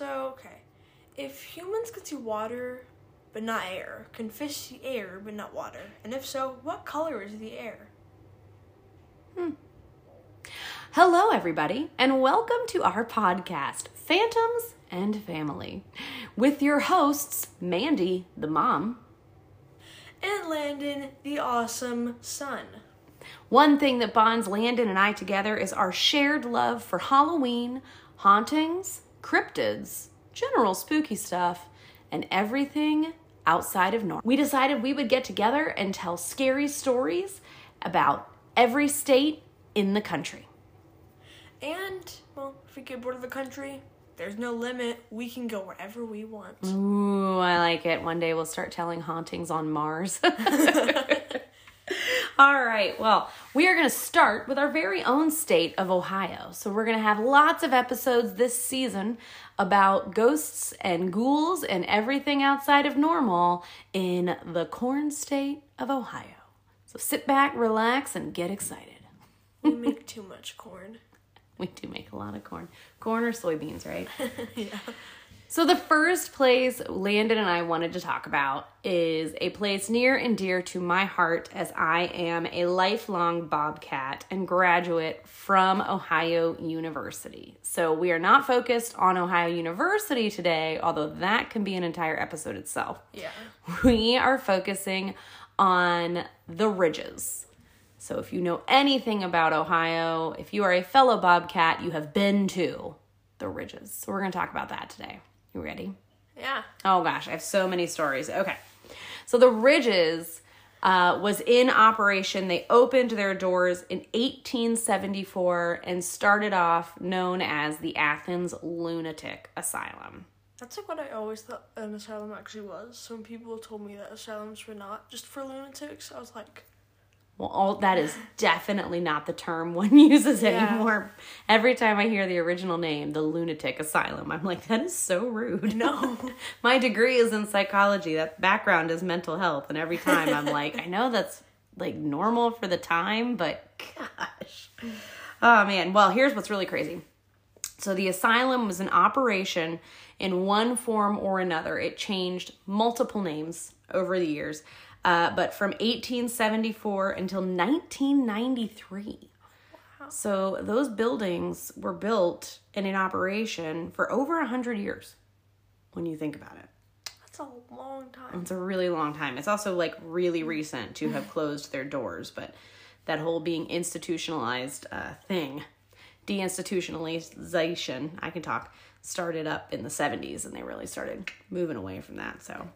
So, okay. If humans could see water but not air, can fish see air but not water? And if so, what color is the air? Hmm. Hello, everybody, and welcome to our podcast, Phantoms and Family, with your hosts, Mandy, the mom. And Landon, the awesome son. One thing that bonds Landon and I together is our shared love for Halloween, hauntings, cryptids, general spooky stuff, and everything outside of normal. We decided we would get together and tell scary stories about every state in the country. And, well, if we get bored of the country, there's no limit. We can go wherever we want. Ooh, I like it. One day we'll start telling hauntings on Mars. All right, well, we are going to start with our very own state of Ohio. So, we're going to have lots of episodes this season about ghosts and ghouls and everything outside of normal in the corn state of Ohio. So, sit back, relax, and get excited. We make too much corn. We do make a lot of corn. Corn or soybeans, right? yeah. So, the first place Landon and I wanted to talk about is a place near and dear to my heart as I am a lifelong Bobcat and graduate from Ohio University. So, we are not focused on Ohio University today, although that can be an entire episode itself. Yeah. We are focusing on the Ridges. So, if you know anything about Ohio, if you are a fellow Bobcat, you have been to the Ridges. So, we're going to talk about that today. You ready? Yeah. Oh gosh, I have so many stories. Okay. So, the Ridges uh, was in operation. They opened their doors in 1874 and started off known as the Athens Lunatic Asylum. That's like what I always thought an asylum actually was. So when people told me that asylums were not just for lunatics, I was like, Well, all that is definitely not the term one uses Yeah. anymore. Every time I hear the original name, the lunatic asylum, I'm like, that is so rude. No. My degree is in psychology. That background is mental health, and every time I'm like, I know that's like normal for the time, but gosh. Oh man. Well, here's what's really crazy. So the asylum was an operation in one form or another. It changed multiple names over the years, uh, but from 1874 until 1993. So those buildings were built and in operation for over 100 years when you think about it. that's a long time. It's a really long time. It's also like really recent to have closed their doors, but that whole being institutionalized uh, thing, deinstitutionalization, I can talk, started up in the 70s and they really started moving away from that. So,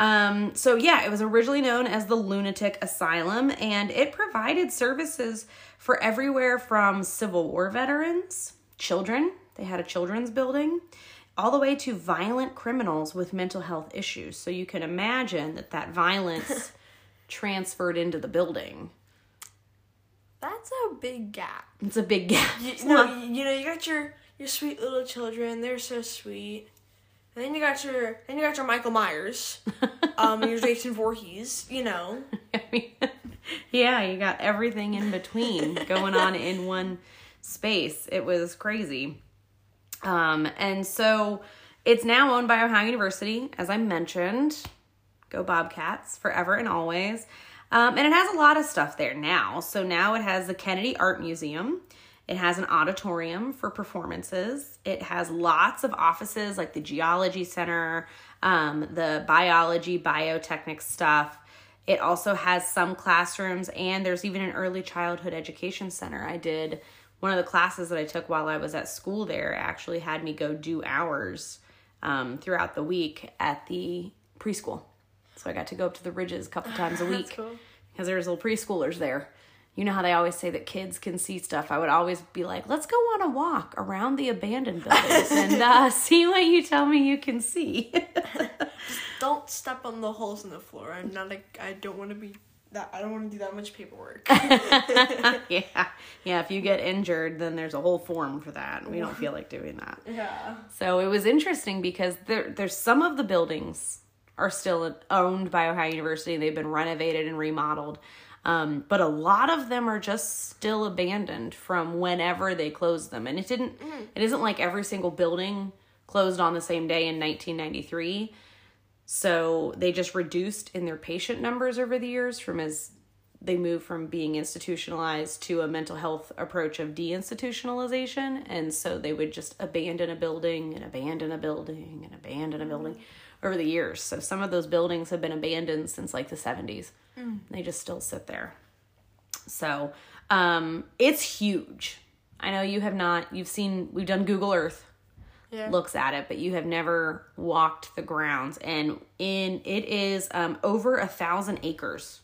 um, so yeah, it was originally known as the Lunatic Asylum and it provided services for everywhere from Civil War veterans, children, they had a children's building, all the way to violent criminals with mental health issues. So you can imagine that that violence transferred into the building. That's a big gap. It's a big gap. You, no, you, you know, you got your your sweet little children. They're so sweet. And then you got your then you got your Michael Myers, um, your Jason Voorhees. You know, I mean, yeah, you got everything in between going on in one space. It was crazy. Um, and so it's now owned by Ohio University, as I mentioned. Go Bobcats forever and always. Um, and it has a lot of stuff there now. So now it has the Kennedy Art Museum. It has an auditorium for performances. It has lots of offices like the Geology Center, um, the biology, biotechnic stuff. It also has some classrooms, and there's even an early childhood education center. I did one of the classes that I took while I was at school there, actually had me go do hours um, throughout the week at the preschool. So I got to go up to the Ridges a couple times a week cool. because there's little preschoolers there. You know how they always say that kids can see stuff. I would always be like, "Let's go on a walk around the abandoned buildings and uh, see what you tell me you can see." don't step on the holes in the floor. I'm not like I don't want to be that. I don't want to do that much paperwork. yeah, yeah. If you get injured, then there's a whole form for that. We don't feel like doing that. yeah. So it was interesting because there, there's some of the buildings are still owned by Ohio University. They've been renovated and remodeled. Um, but a lot of them are just still abandoned from whenever they closed them. And it didn't, it isn't like every single building closed on the same day in 1993. So they just reduced in their patient numbers over the years from as they moved from being institutionalized to a mental health approach of deinstitutionalization. And so they would just abandon a building and abandon a building and abandon a building over the years. So some of those buildings have been abandoned since like the 70s. They just still sit there. So um, it's huge. I know you have not, you've seen, we've done Google Earth Yeah. looks at it, but you have never walked the grounds. And in it is um, over a thousand acres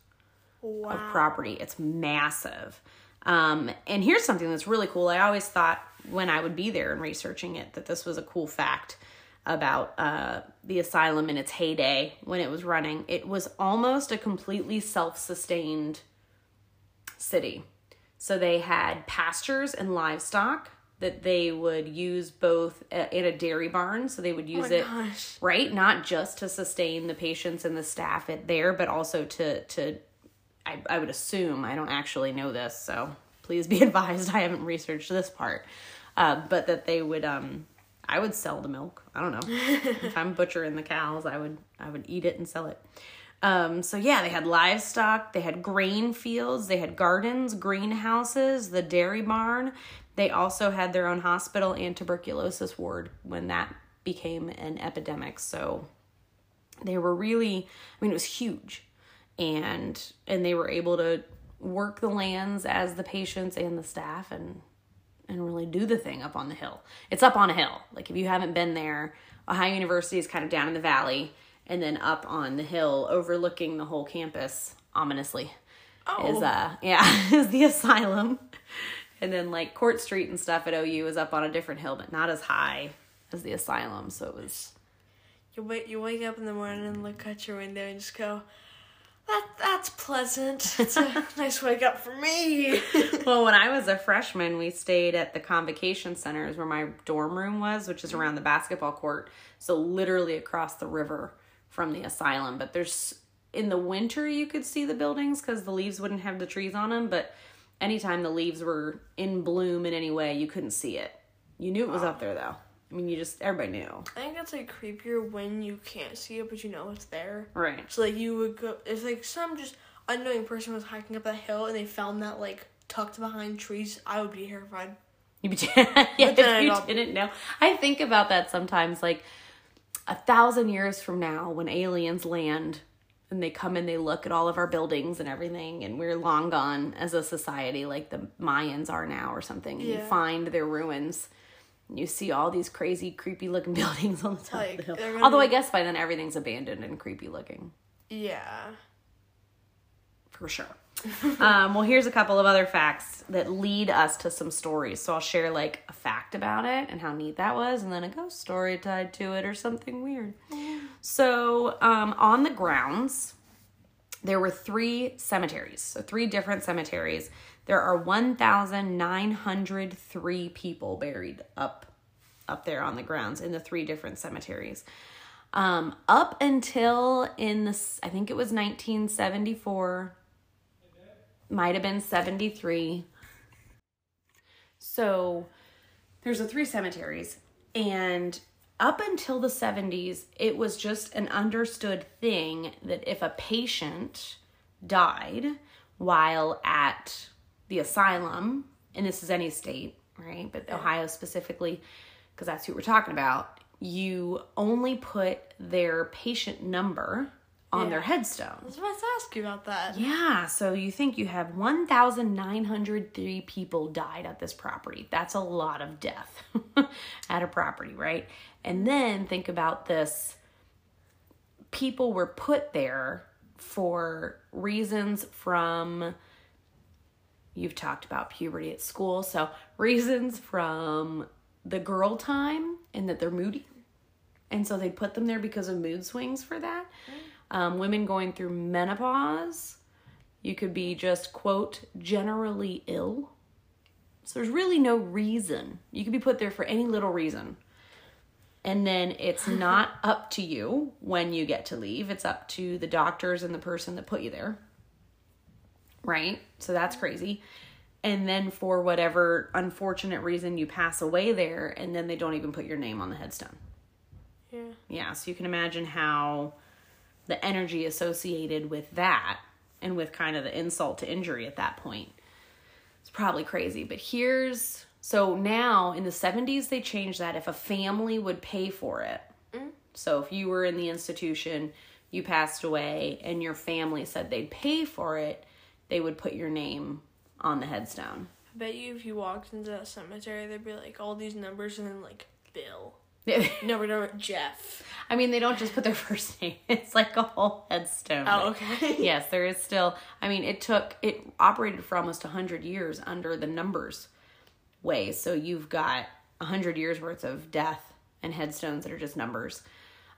Wow. of property. It's massive. Um, and here's something that's really cool. I always thought when I would be there and researching it that this was a cool fact about uh, the asylum in its heyday when it was running. It was almost a completely self sustained city. So they had pastures and livestock that they would use both uh, in a dairy barn. So they would use Oh it gosh. right not just to sustain the patients and the staff at there but also to to I, I would assume i don't actually know this so please be advised i haven't researched this part uh, but that they would um i would sell the milk i don't know if i'm butchering the cows i would i would eat it and sell it um, so yeah, they had livestock, they had grain fields, they had gardens, greenhouses, the dairy barn. They also had their own hospital and tuberculosis ward when that became an epidemic. So they were really, I mean, it was huge, and and they were able to work the lands as the patients and the staff and and really do the thing up on the hill. It's up on a hill. Like if you haven't been there, Ohio University is kind of down in the valley and then up on the hill overlooking the whole campus ominously Oh. is uh yeah, is the asylum. And then like Court Street and stuff at OU is up on a different hill but not as high as the asylum. So it was You wake you wake up in the morning and look out your window and just go, that that's pleasant. It's a nice wake up for me. well, when I was a freshman, we stayed at the convocation centers where my dorm room was, which is around the basketball court. So literally across the river from the asylum. But there's in the winter you could see the buildings because the leaves wouldn't have the trees on them. But anytime the leaves were in bloom in any way, you couldn't see it. You knew it was up there though. I mean, you just everybody knew, I think that's like creepier when you can't see it but you know it's there. right? So like you would go if like some just unknowing person was hiking up that hill and they found that like tucked behind trees, I would be terrified. You'd be yeah, if you I'll- didn't know. I think about that sometimes, like a thousand years from now, when aliens land and they come and they look at all of our buildings and everything, and we're long gone as a society, like the Mayans are now, or something. And you find their ruins. You see all these crazy, creepy looking buildings on the top Like, of the hill. Although I guess by then everything's abandoned and creepy looking. Yeah. for sure. um, well, here's a couple of other facts that lead us to some stories. So I'll share like a fact about it and how neat that was, and then a ghost story tied to it or something weird. So um, on the grounds, there were three cemeteries, so three different cemeteries. There are 1,903 people buried up up there on the grounds in the three different cemeteries. Um, up until in the, I think it was 1974, might have been 73. So there's the three cemeteries, and up until the 70s, it was just an understood thing that if a patient died while at the asylum, and this is any state, right? But Ohio specifically, because that's who we're talking about, you only put their patient number on their headstone. I was about to ask you about that. Yeah, so you think you have 1,903 people died at this property. That's a lot of death at a property, right? And then think about this people were put there for reasons from you've talked about puberty at school, so reasons from the girl time and that they're moody. And so they put them there because of mood swings for that. Um, women going through menopause. You could be just, quote, generally ill. So there's really no reason. You could be put there for any little reason. And then it's not up to you when you get to leave, it's up to the doctors and the person that put you there. Right? So that's crazy. And then for whatever unfortunate reason you pass away there, and then they don't even put your name on the headstone. Yeah. Yeah, so you can imagine how the energy associated with that and with kind of the insult to injury at that point. It's probably crazy. But here's so now in the 70s, they changed that if a family would pay for it. Mm. So if you were in the institution, you passed away, and your family said they'd pay for it, they would put your name on the headstone. I bet you if you walked into that cemetery, there'd be like all these numbers and then like Bill. No, we don't. Jeff. I mean, they don't just put their first name. It's like a whole headstone. Oh, okay. yes, there is still. I mean, it took it operated for almost hundred years under the numbers way. So you've got hundred years worth of death and headstones that are just numbers.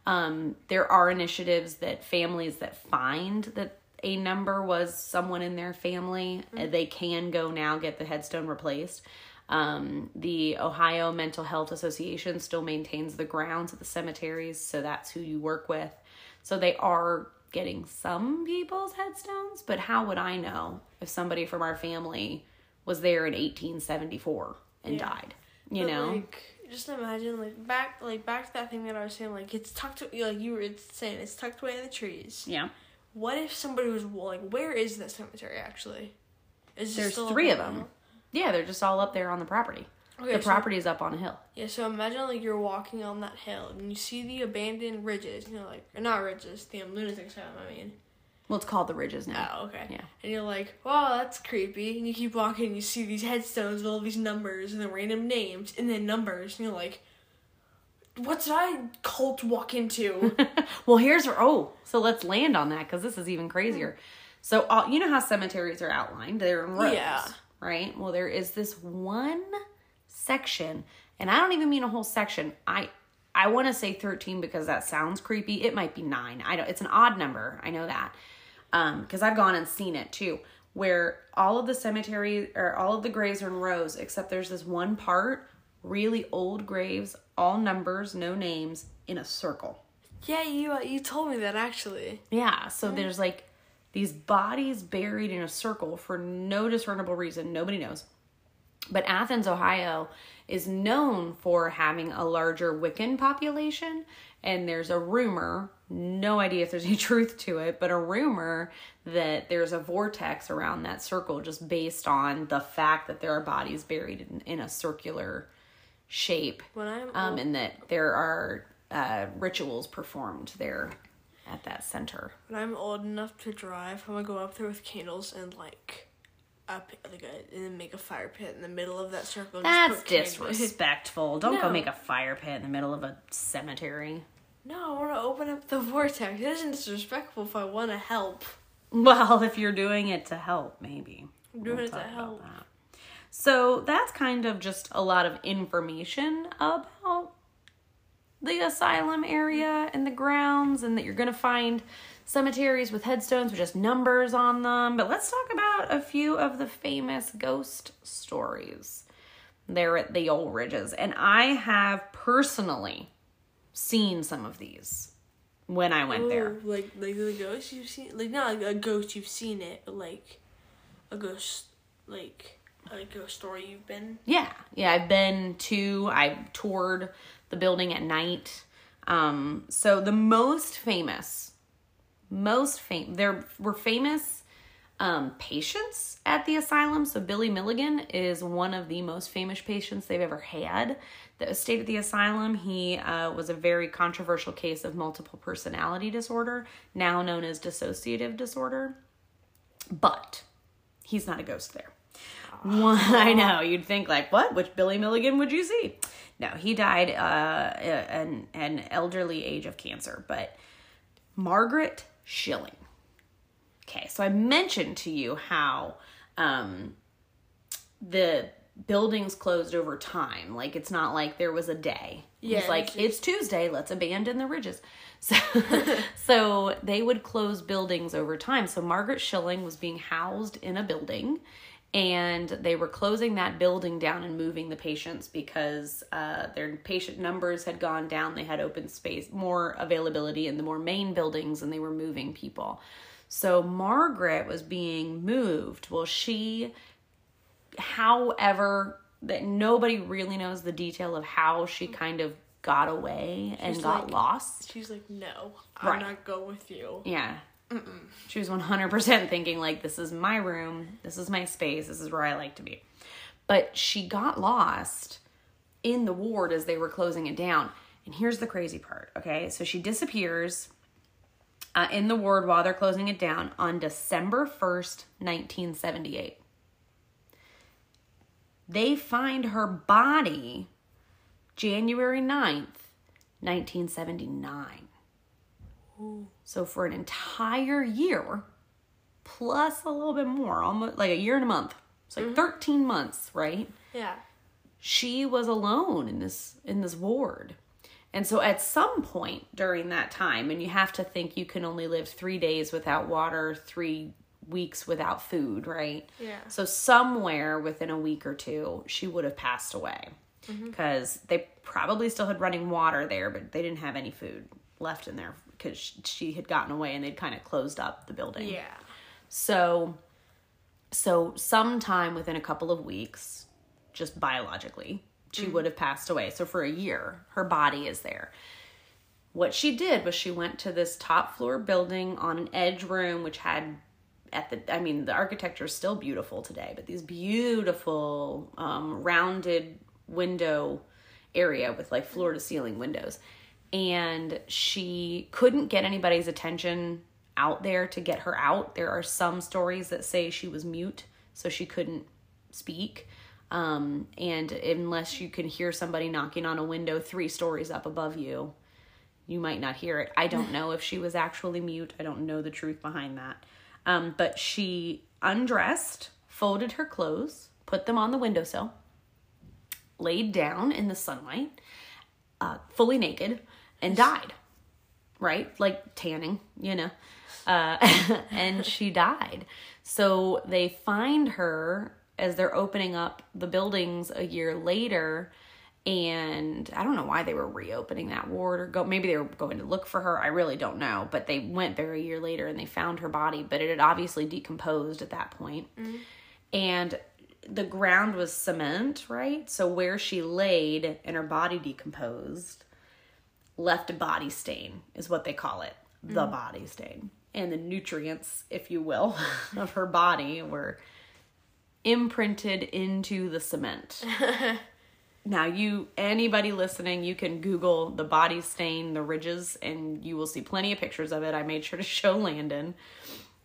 Um, there are initiatives that families that find that a number was someone in their family, uh, they can go now get the headstone replaced. Um, the Ohio Mental Health Association still maintains the grounds at the cemeteries, so that's who you work with. So they are getting some people's headstones, but how would I know if somebody from our family was there in 1874 and Yeah. died? You But, know? like, just imagine like back like back to that thing that I was saying. Like it's tucked like you were saying it's tucked away in the trees. yeah. What if somebody was like, where is that cemetery actually? Is There's still three of them. Yeah, they're just all up there on the property. Okay, the so- property is up on a hill. Yeah, so imagine like you're walking on that hill and you see the abandoned ridges. You know, like or not ridges, the lunatic asylum. I mean. Well, it's called the Ridges now. Oh, okay. Yeah. And you're like, wow, that's creepy. And you keep walking, and you see these headstones with all these numbers and then random names and then numbers, and you're like, what did I cult walk into? well, here's where, oh, so let's land on that because this is even crazier. So, all, you know how cemeteries are outlined? They're in rows, Yeah. right? Well, there is this one section, and I don't even mean a whole section. I I want to say 13 because that sounds creepy. It might be 9. I don't it's an odd number. I know that. Um because I've gone and seen it too where all of the cemeteries or all of the graves are in rows except there's this one part, really old graves, all numbers, no names in a circle. yeah, you uh, you told me that actually. Yeah, so there's like these bodies buried in a circle for no discernible reason. Nobody knows. But Athens, Ohio is known for having a larger Wiccan population. And there's a rumor, no idea if there's any truth to it, but a rumor that there's a vortex around that circle just based on the fact that there are bodies buried in, in a circular shape. When I'm Um, and that there are uh, rituals performed there at that center. when I'm old enough to drive, I'm gonna go up there with candles and like up like a, and then make a fire pit in the middle of that circle. That's disrespectful. Don't go make a fire pit in the middle of a cemetery. no, I want to open up the vortex. It isn't disrespectful if I want to help. Well, if you're doing it to help, maybe. I'm doing We'll it to help. that. So that's kind of just a lot of information about the asylum area and the grounds, and that you're going to find cemeteries with headstones with just numbers on them. But let's talk about a few of the famous ghost stories there at the old ridges. And I have personally seen some of these when I went there. Like like the ghost you've seen, like not like a ghost you've seen it, but like a ghost, like a ghost story you've been. Yeah, yeah, I've been to, I toured the building at night. Um, so the most famous, most famous, there were famous um, patients at the asylum. So Billy Milligan is one of the most famous patients they've ever had that stayed at the asylum. He uh, was a very controversial case of multiple personality disorder, now known as dissociative disorder. But he's not a ghost there. One, I know you'd think like, what? Which Billy Milligan would you see? No, he died uh, an an elderly age of cancer. But Margaret Schilling. Okay, so I mentioned to you how um, the buildings closed over time. Like it's not like there was a day. Yeah, it's like it's it's Tuesday. Let's abandon the ridges. So, so they would close buildings over time. So Margaret Schilling was being housed in a building, and they were closing that building down and moving the patients because uh, their patient numbers had gone down. They had open space, more availability in the more main buildings, and they were moving people. So Margaret was being moved. Well, she however that nobody really knows the detail of how she kind of got away and got like- lost. She's like, no, Right. I'm not going with you. Yeah. She was 100% thinking, like, this is my room, this is my space, this is where I like to be. But she got lost in the ward as they were closing it down. And here's the crazy part, okay? So she disappears uh, in the ward while they're closing it down on December 1st, 1978. They find her body January 9th, 1979. So for an entire year, plus a little bit more, almost like a year and a month. It's like mm-hmm. 13 months, right? Yeah. She was alone in this in this ward. And so at some point during that time, and you have to think you can only live three days without water, three weeks without food, right? Yeah. So somewhere within a week or two, she would have passed away mm-hmm. because they probably still had running water there, but they didn't have any food left in there because she had gotten away and they'd kind of closed up the building. Yeah. So, so sometime within a couple of weeks, just biologically, she would have passed away. So for a year, her body is there. What she did was she went to this top floor building on an edge room, which had at the I mean the architecture is still beautiful today, but these beautiful um, rounded window area with like floor to ceiling windows. And she couldn't get anybody's attention out there to get her out. There are some stories that say she was mute, so she couldn't speak. Um, and unless you can hear somebody knocking on a window three stories up above you, you might not hear it. I don't know if she was actually mute. I don't know the truth behind that. Um, but she undressed, folded her clothes, put them on the windowsill, laid down in the sunlight, uh, fully naked, and died. Right? Like tanning, you know. Uh, and she died. So they find her as they're opening up the buildings a year later. And I don't know why they were reopening that ward or go. Maybe they were going to look for her. I really don't know. But they went there a year later and they found her body, but it had obviously decomposed at that point. And the ground was cement, right? So where she laid and her body decomposed, left a body stain, is what they call it. The body stain. And the nutrients, if you will, of her body were imprinted into the cement. now, you, anybody listening, you can Google the body stain, the ridges, and you will see plenty of pictures of it. I made sure to show Landon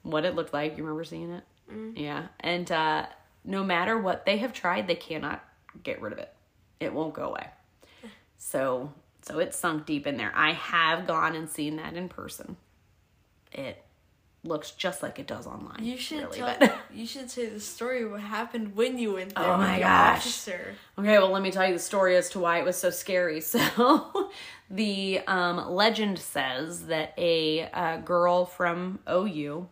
what it looked like. You remember seeing it? Yeah. And uh, no matter what they have tried, they cannot get rid of it. It won't go away. So, so it's sunk deep in there. I have gone and seen that in person. It looks just like it does online. You should really, tell, but- you should say the story of what happened when you went there Oh my gosh. officer. Okay, well, let me tell you the story as to why it was so scary. So, the um, legend says that a uh, girl from OU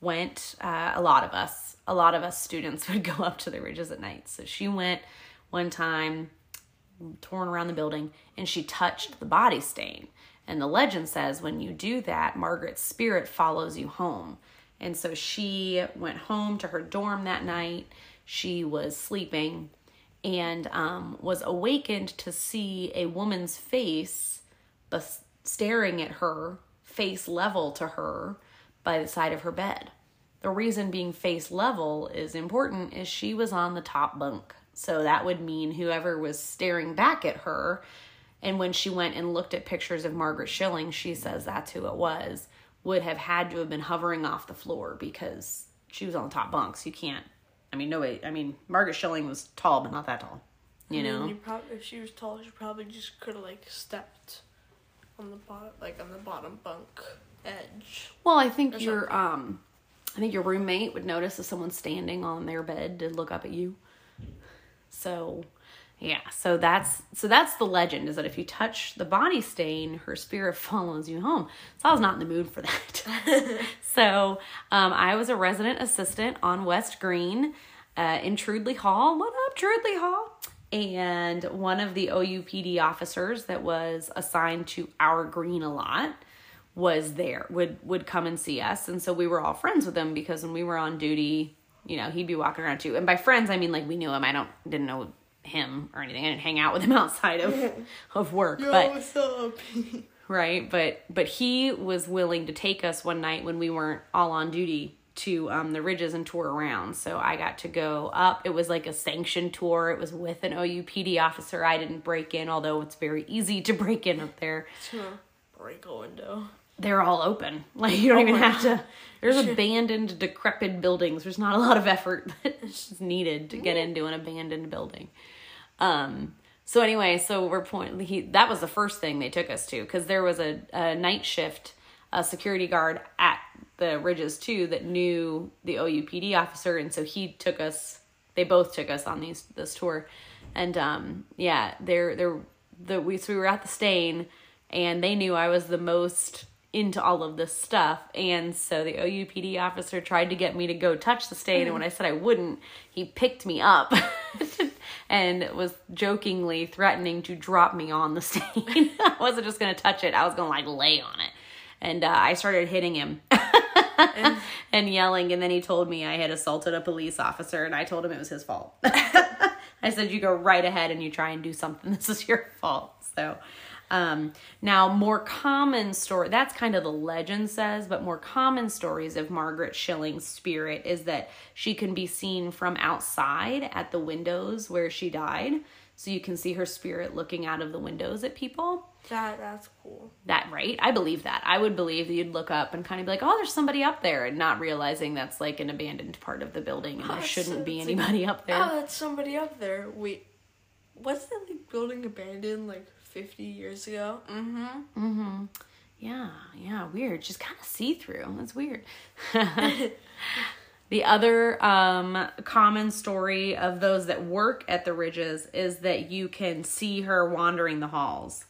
went, uh, a lot of us, a lot of us students would go up to the ridges at night. So, she went one time, torn around the building, and she touched the body stain. And the legend says when you do that, Margaret's spirit follows you home. And so she went home to her dorm that night. She was sleeping and um, was awakened to see a woman's face bes- staring at her, face level to her, by the side of her bed. The reason being face level is important is she was on the top bunk. So that would mean whoever was staring back at her, and when she went and looked at pictures of Margaret Schilling, she says that's who it was, would have had to have been hovering off the floor because she was on the top bunks. You can't, I mean, no way. I mean, Margaret Schilling was tall, but not that tall, you know? You if she was tall, she probably just could have like stepped on the bottom, like on the bottom bunk edge. Well, I think your um, I think your roommate would notice if someone's standing on their bed to look up at you. So, yeah. So that's so that's the legend is that if you touch the body stain, her spirit follows you home. So I was not in the mood for that. so um, I was a resident assistant on West Green uh, in Treudley Hall. What up, Treudley Hall? And one of the OUPD officers that was assigned to our green a lot was there would would come and see us and so we were all friends with him because when we were on duty you know he'd be walking around too. And by friends i mean like we knew him. I don't didn't know him or anything. I didn't hang out with him outside of of work, but what's up? right but but he was willing to take us one night when we weren't all on duty to um, the ridges and tour around. So i got to go up. It was like a sanctioned tour. It was with an oupd officer. I didn't break in although it's very easy to break in up there. Break a window. They're all open. Like you don't Oh even have to there's abandoned decrepit buildings. There's not a lot of effort that's needed to get into an abandoned building. Um so anyway so we're point he that was the first thing they took us to because there was a, a night shift a security guard at the ridges too that knew the oupd officer and so he took us they both took us on these this tour. And um yeah they're they're the we so we were at the stain and they knew I was the most into all of this stuff and so the OUPD officer tried to get me to go touch the stain and when I said I wouldn't he picked me up and was jokingly threatening to drop me on the stain I wasn't just going to touch it I was going to like lay on it and uh, I started hitting him and yelling and then he told me I had assaulted a police officer and I told him it was his fault. I said you go right ahead and you try and do something this is your fault. So um now more common story that's kind of the legend says but more common stories of Margaret Schilling's spirit is that she can be seen from outside at the windows where she died. So you can see her spirit looking out of the windows at people That that's cool. that right i believe that i would believe that you'd look up and kind of be like oh there's somebody up there and not realizing that's like an abandoned part of the building and there Oh, shouldn't be it's like, anybody up there Oh, that's somebody up there. Wait, was that like building abandoned like fifty years ago? mm-hmm. Yeah yeah weird. Just kind of see-through. That's weird. The other um common story of those that work at the ridges is that you can see her wandering the halls.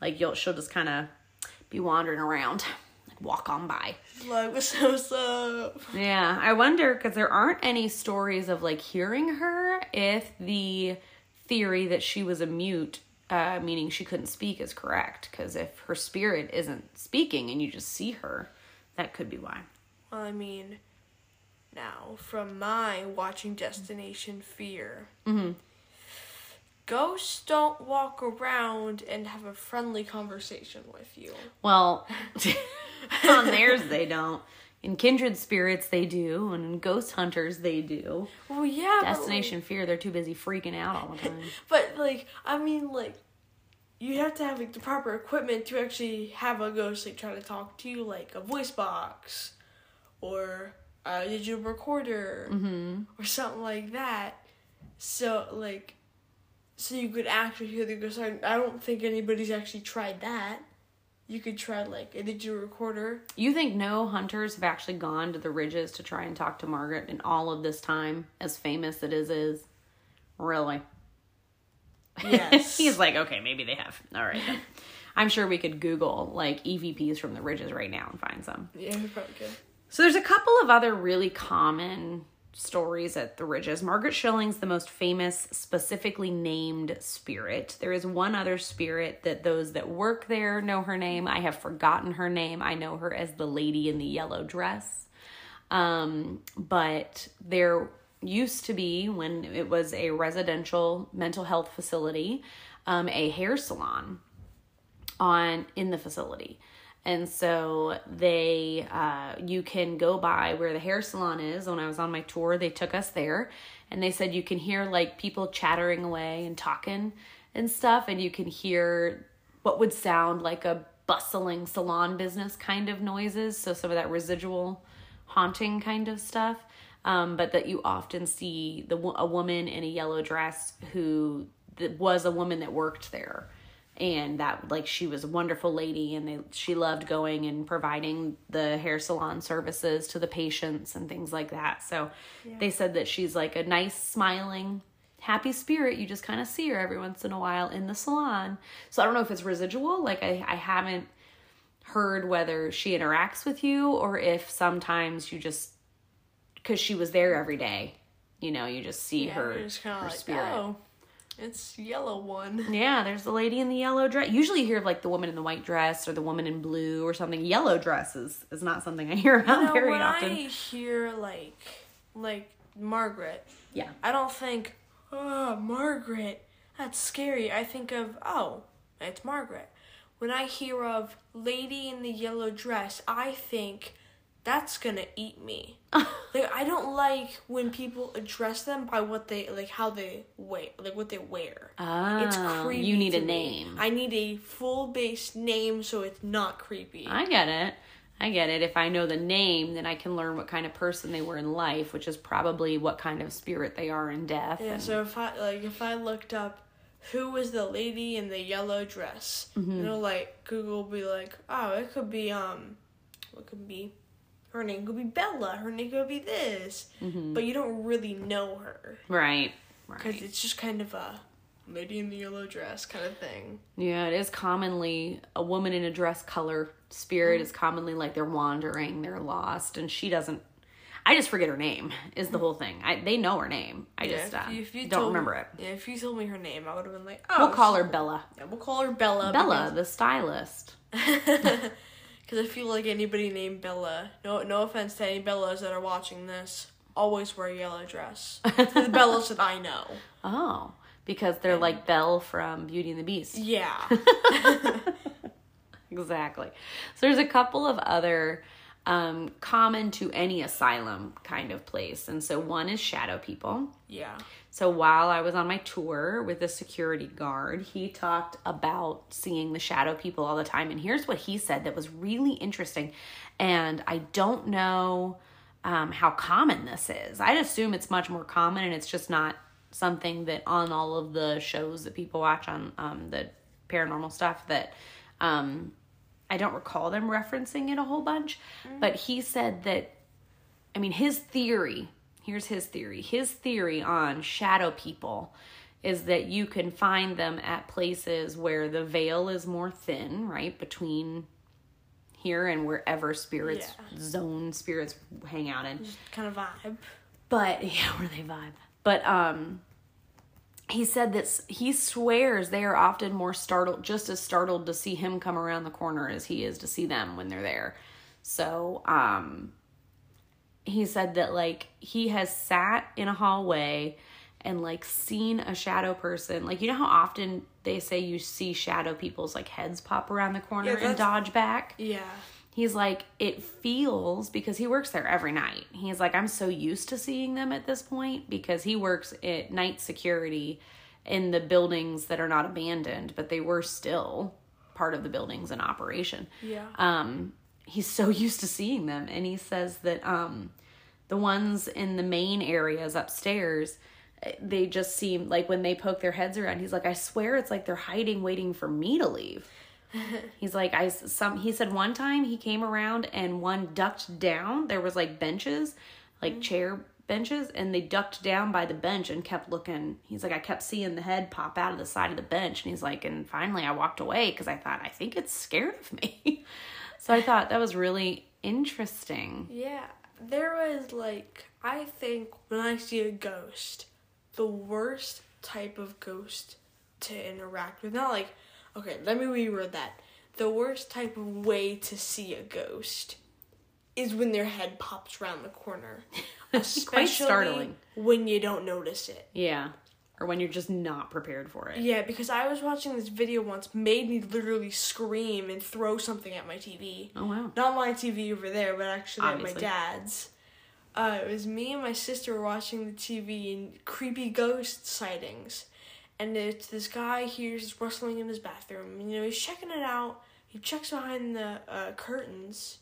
Like you'll she'll just kind of be wandering around like walk on by. Like, what's up? Yeah, I wonder because there aren't any stories of like hearing her if the theory that she was a mute, uh, meaning she couldn't speak, is correct. Because if her spirit isn't speaking and you just see her, that could be why. Well, I mean, now from my watching Destination Fear, ghosts don't walk around and have a friendly conversation with you. Well, on theirs they don't. In kindred spirits they do, and in ghost hunters they do. Well, yeah, but, like- Destination fear, they're too busy freaking out all the time. But like, I mean, like, you have to have like the proper equipment to actually have a ghost like try to talk to you, like a voice box, or a digital recorder, mm-hmm. or something like that. So like, so you could actually hear the ghost. I don't think anybody's actually tried that. You could try like a digital recorder. You think no hunters have actually gone to the ridges to try and talk to Margaret in all of this time, as famous it is? Is really? Yes. He's like, okay, maybe they have. All right, then. I'm sure we could Google like EVPs from the ridges right now and find some. yeah, you probably could. So there's a couple of other really common stories at the Ridges. Margaret Schilling's the most famous, specifically named spirit. There is one other spirit that those that work there know her name. I have forgotten her name. I know her as the lady in the yellow dress. Um, but there used to be, when it was a residential mental health facility, um, a hair salon on in the facility and so they uh, you can go by where the hair salon is. When i was on my tour they took us there and they said you can hear like people chattering away and talking and stuff and you can hear what would sound like a bustling salon business kind of noises so some of that residual haunting kind of stuff um, but that you often see the a woman in a yellow dress who was a woman that worked there and that like she was a wonderful lady and they she loved going and providing the hair salon services to the patients and things like that. So they said that she's like a nice smiling happy spirit. You just kind of see her every once in a while in the salon. So i don't know if it's residual. Like i, I haven't heard whether she interacts with you or if sometimes you just because she was there every day you know you just see Yeah, her, just her like, spirit. oh, it's yellow one. yeah, there's the lady in the yellow dress. Usually you hear of like the woman in the white dress or the woman in blue or something. Yellow dresses is not something I hear about No, very when often. I hear like like Margaret, Yeah. I don't think oh, Margaret, that's scary. I think of, oh, it's Margaret. When I hear of lady in the yellow dress, I think that's gonna eat me. like I don't like when people address them by what they like, how they wear, like what they wear. it's Oh, creepy. you need a me. name. I need a full base name so it's not creepy. I get it. I get it. If I know the name, then I can learn what kind of person they were in life, which is probably what kind of spirit they are in death. Yeah, And- so if I like if I looked up who was the lady in the yellow dress, Mm-hmm. you know, like Google be like, oh, it could be um, what could be, her name could be Bella, her name could be this, Mm-hmm. but you don't really know her right. because Right. it's just kind of a lady in the yellow dress kind of thing. Yeah, it is commonly a woman in a dress color spirit is commonly like they're wandering, they're lost, and she doesn't. I just forget her name. Is the whole thing? I they know her name. I Yeah, just uh, if you- if you don't remember it. Yeah, if you told me her name, I would have been like, oh, We'll call her Bella. Yeah, we'll call her Bella. Bella, the stylist. Because I feel like anybody named Bella, no no offense to any Bellas that are watching this, always wear a yellow dress. the Bellas that I know. Oh, because they're like Belle from Beauty and the Beast. Yeah. Exactly. So there's a couple of other um, common to any asylum kind of place. And so one is shadow people. Yeah. So while I was on my tour with a security guard, he talked about seeing the shadow people all the time. And here's what he said that was really interesting. And I don't know um, how common this is. I'd assume it's much more common and it's just not something that on all of the shows that people watch on um, the paranormal stuff that um, I don't recall them referencing it a whole bunch. But he said that I mean, his theory, here's his theory. His theory on shadow people is that you can find them at places where the veil is more thin, right? Between here and wherever spirits Yeah. zone spirits hang out in. Just kind of vibe. But yeah, where they vibe. But um he said that he swears they are often more startled just as startled to see him come around the corner as he is to see them when they're there. So, um he said that like he has sat in a hallway and like seen a shadow person. Like you know how often they say you see shadow people's like heads pop around the corner Yeah, and dodge back? Yeah. He's like, it feels because he works there every night. He's like, I'm so used to seeing them at this point because he works at night security in the buildings that are not abandoned, but they were still part of the buildings in operation. Yeah. Um, he's so used to seeing them, and he says that um, the ones in the main areas upstairs, eh, they just seem like when they poke their heads around. He's like, I swear it's like they're hiding, waiting for me to leave. He's like I some he said one time he came around and one ducked down. There was like benches, like chair benches and they ducked down by the bench and kept looking. He's like I kept seeing the head pop out of the side of the bench and he's like and finally I walked away cuz I thought I think it's scared of me. so I thought that was really interesting. Yeah. There was like I think when I see a ghost, the worst type of ghost to interact with. Not like okay, let me reword that. The worst type of way to see a ghost is when their head pops around the corner. Especially startling. when you don't notice it. Yeah. Or when you're just not prepared for it. Yeah, because I was watching this video once, made me literally scream and throw something at my TV. Oh wow. Not my TV over there, but actually at my dad's. Uh, it was me and my sister were watching the TV and creepy ghost sightings. And it's this guy hears rustling in his bathroom. And, you know, he's checking it out. He checks behind the uh, curtains.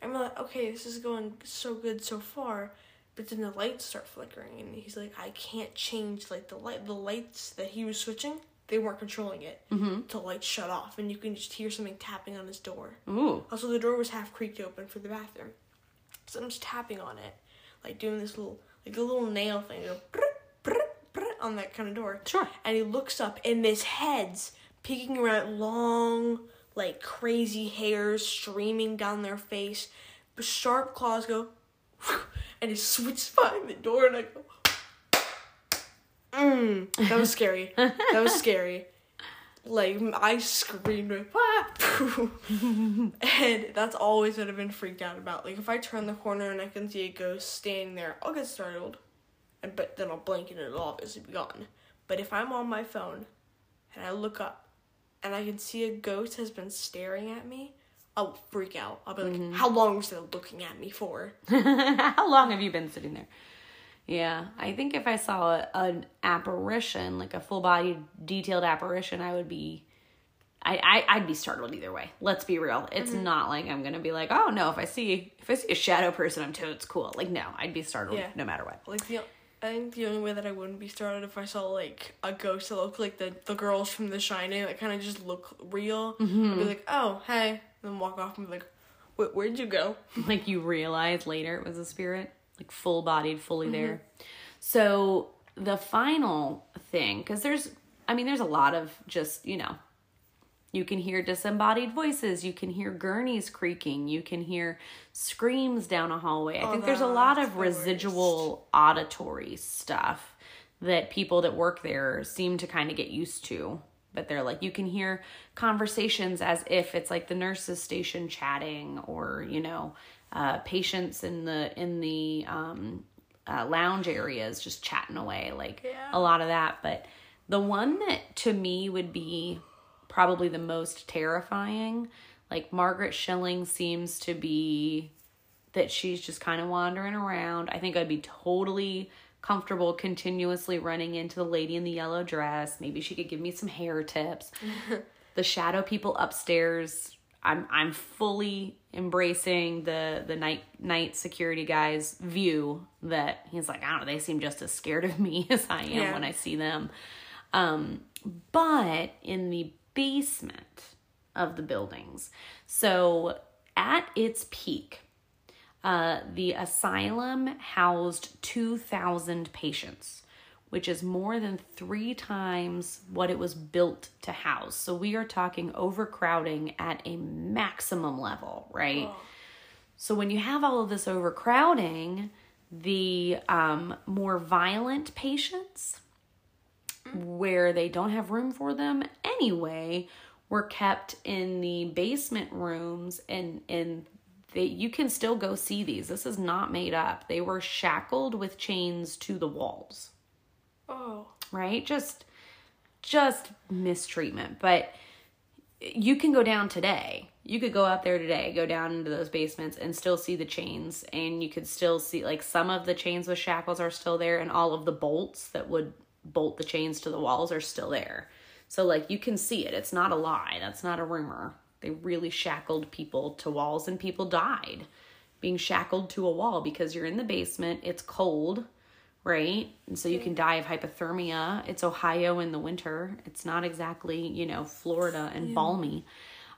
And we're like, okay, this is going so good so far. But then the lights start flickering. And he's like, I can't change, like, the light. The lights that he was switching, they weren't controlling it. Mm-hmm. The lights shut off. And you can just hear something tapping on his door. Ooh. Also, the door was half creaked open for the bathroom. So I'm just tapping on it, like doing this little, like a little nail thing, go on that kind of door. Sure. And he looks up, and this head's peeking around, long, like crazy hairs streaming down their face. Sharp claws go, and he switches behind the door, and I go, mm, that was scary. that was scary. Like I screamed like, "Ah!" and that's always what I've been freaked out about. Like if I turn the corner and I can see a ghost standing there, I'll get startled. and but then I'll blink and it'll obviously be gone. But if I'm on my phone and I look up and I can see a ghost has been staring at me, I'll freak out. I'll be like, mm-hmm. "How long was they looking at me for?" How long have you been sitting there? Yeah, I think if I saw a, an apparition, like a full body detailed apparition, I would be, I, I I'd be startled either way. Let's be real. It's mm-hmm. not like I'm gonna be like, oh no, if I see if I see a shadow person, I'm totes cool. Like no, I'd be startled Yeah. no matter what. Like the, I think the only way that I wouldn't be startled if I saw like a ghost that looked like the the girls from The Shining that kind of just look real. I'd be mm-hmm. like, "Oh, hey," and then walk off and be like, Wait, "Where'd you go?" like you realize later it was a spirit like full bodied fully mm-hmm. there so the final thing because there's i mean there's a lot of just you know you can hear disembodied voices. You can hear gurneys creaking. You can hear screams down a hallway. I think there's a lot of the worst. residual auditory stuff that people that work there seem to kind of get used to. But they're like you can hear conversations as if it's like the nurses station chatting or you know uh, patients in the in the um, uh, lounge areas just chatting away like Yeah. a lot of that. But the one that to me would be probably the most terrifying like margaret schilling seems to be that she's just kind of wandering around. I think I'd be totally comfortable continuously running into the lady in the yellow dress. Maybe she could give me some hair tips. the shadow people upstairs, I'm I'm fully embracing the the night night security guy's view that he's like, I don't know, they seem just as scared of me as I am Yeah. when I see them. Um, but in the basement of the buildings. So at its peak, uh, the asylum housed 2,000 patients, which is more than three times what it was built to house. So we are talking overcrowding at a maximum level, right? So when you have all of this overcrowding, the um, more violent patients, Mm-hmm. where they don't have room for them anyway, were kept in the basement rooms and and they you can still go see these. This is not made up. They were shackled with chains to the walls Oh, right? Just just mistreatment. But you can go down today. You could go out there today, go down into those basements and still see the chains and you could still see like some of the chains with shackles are still there and all of the bolts that would bolt the chains to the walls are still there. So like you can see it. It's not a lie. That's not a rumor. They really shackled people to walls and people died being shackled to a wall because you're in the basement, it's cold, right? And so you can die of hypothermia. It's Ohio in the winter. It's not exactly, you know, Florida and balmy.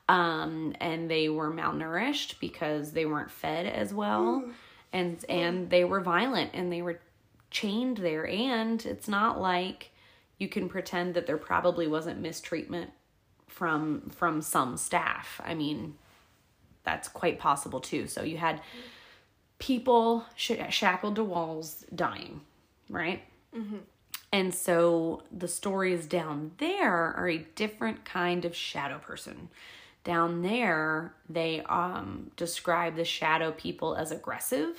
Um, and they were malnourished because they weren't fed as well. And and they were violent and they were chained there and it's not like you can pretend that there probably wasn't mistreatment from from some staff. I mean, that's quite possible too. So you had people sh- shackled to walls dying, right? And so the stories down there are a different kind of shadow person. Down there, they um, describe the shadow people as aggressive,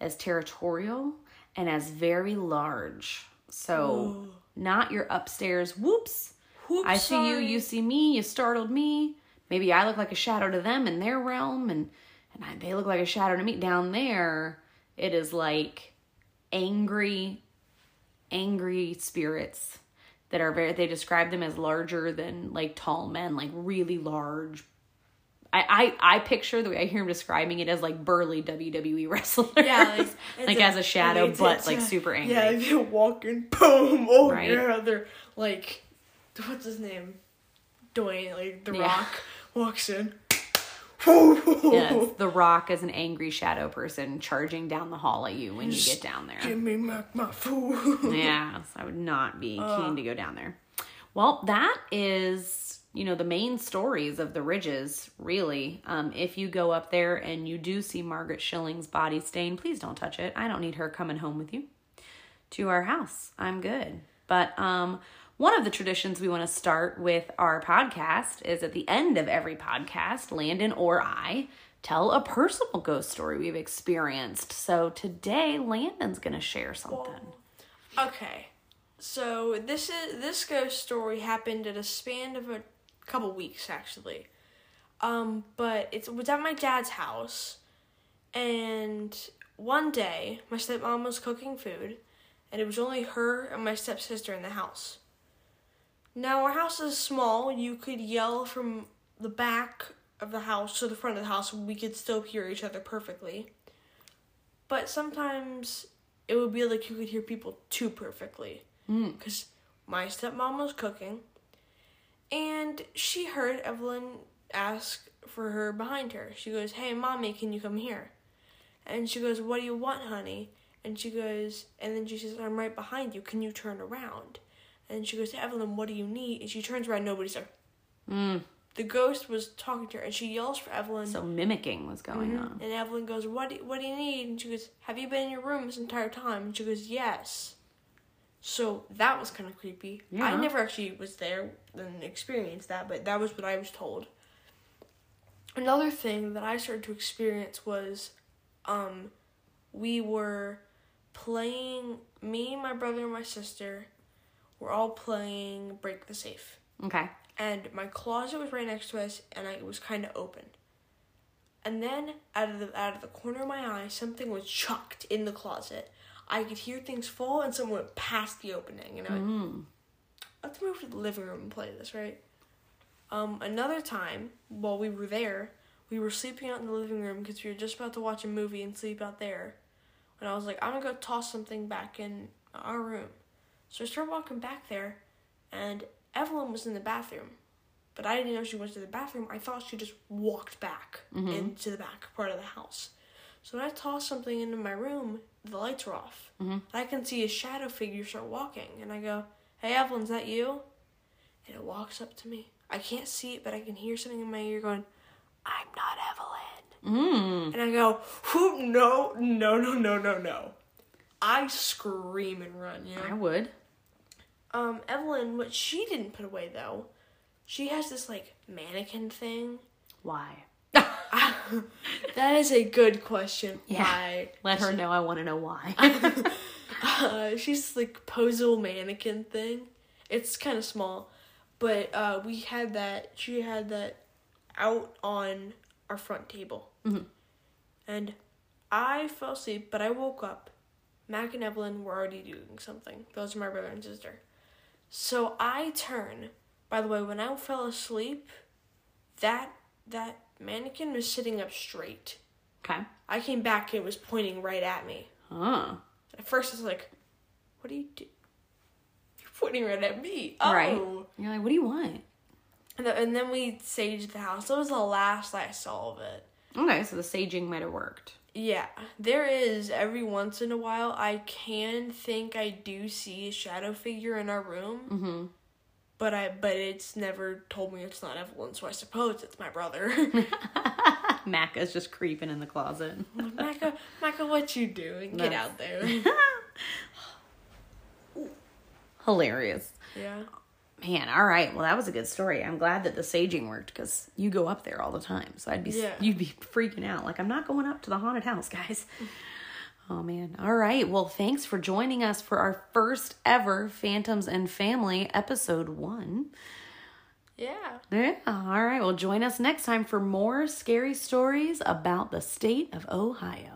as territorial, and as very large. So, not your upstairs, whoops, Whoops, I see you, you see me, you startled me. Maybe I look like a shadow to them in their realm, and, and I, they look like a shadow to me. Down there, it is like angry, angry spirits that are very, they describe them as larger than like tall men, like really large. I, I, I picture the way I hear him describing it as like burly WWE wrestler. yeah, like, like as a shadow, but like super angry. Yeah, like they're walking, boom, oh Right. yeah, they're like, what's his name? Dwayne, like The Yeah. Rock walks in. Yes, The Rock is an angry shadow person charging down the hall at you when you get down there. Give me back my food. Yeah, so I would not be keen to go down there. Well, that is, you know, the main stories of the Ridges, really. Um, if you go up there and you do see Margaret Schilling's body stain, please don't touch it. I don't need her coming home with you to our house. I'm good. But um, one of the traditions we want to start with our podcast is at the end of every podcast, Landon or I tell a personal ghost story we've experienced. So today, Landon's to share something. Okay, so this is this ghost story happened at a span of a couple weeks actually. Um, but it was at my dad's house, and one day my stepmom was cooking food, and it was only her and my stepsister in the house. Now our house is small. You could yell from the back of the house to the front of the house. We could still hear each other perfectly. But sometimes it would be like you could hear people too perfectly because my stepmom was cooking and she heard Evelyn ask for her behind her. She goes, Hey, mommy, can you come here? And she goes, What do you want, honey? And she goes, and then she says, I'm right behind you. Can you turn around? And she goes, Evelyn, what do you need? And she turns around, nobody's there. Mm. The ghost was talking to her, and she yells for Evelyn. So mimicking was going on. And Evelyn goes, "What? Do, what do you need?" And she goes, "Have you been in your room this entire time?" And she goes, "Yes." So that was kind of creepy. I never actually was there and experienced that, but that was what I was told. Another thing that I started to experience was, um, we were playing. Me, my brother, and my sister were all playing Break the Safe Okay. and my closet was right next to us and I, it was kind of open. And then out of the out of the corner of my eye, something was chucked in the closet. I could hear things fall and someone went past the opening. And I went, Mm. let's move to the living room and play this, right? Um, another time while we were there, we were sleeping out in the living room because we were just about to watch a movie and sleep out there. And I was like, I'm gonna go toss something back in our room. So I started walking back there, and Evelyn was in the bathroom. But I didn't know she went to the bathroom. I thought she just walked back into the back part of the house. So when I tossed something into my room, the lights were off. Mhm. I can see a shadow figure start walking, and I go, "Hey, Evelyn, is that you?" And it walks up to me. I can't see it, but I can hear something in my ear going, "I'm not Evelyn." Mm. And I go, Who? No, no, no, no, no, no. I scream and run, you I would. Um, Evelyn, what she didn't put away though, she has this like mannequin thing. Why? that is a good question. Yeah. Why? Let her know I want to know why. Uh, she's like posable mannequin thing. It's kind of small, but uh, we had that. She had that out on our front table, Mhm. and I fell asleep. But I woke up. Mac and Evelyn were already doing something. Those are my brother and sister. So I turn. By the way, when I fell asleep, that that mannequin was sitting up straight. okay. I came back. It was pointing right at me. Huh. At first, I was like, "What do you do? You're pointing right at me." Right. Oh. You're like, what do you want? And, th- and then we saged the house. That was the last I saw of it. Okay, so the saging might have worked. Yeah, there is every once in a while. I can think I do see a shadow figure in our room, Mm-hmm. But I but it's never told me it's not Evelyn, so I suppose it's my brother. Macca's just creeping in the closet. Micah, Micah, what you doing? Get out there. Hilarious. yeah. Man, all right. Well, that was a good story. I'm glad that the saging worked because you go up there all the time. So I'd be, Yeah. you'd be freaking out. Like, I'm not going up to the haunted house, guys. Oh, man. All right. Well, thanks for joining us for our first ever Phantoms and Family episode one. Yeah. Yeah. All right. Well, join us next time for more scary stories about the state of Ohio.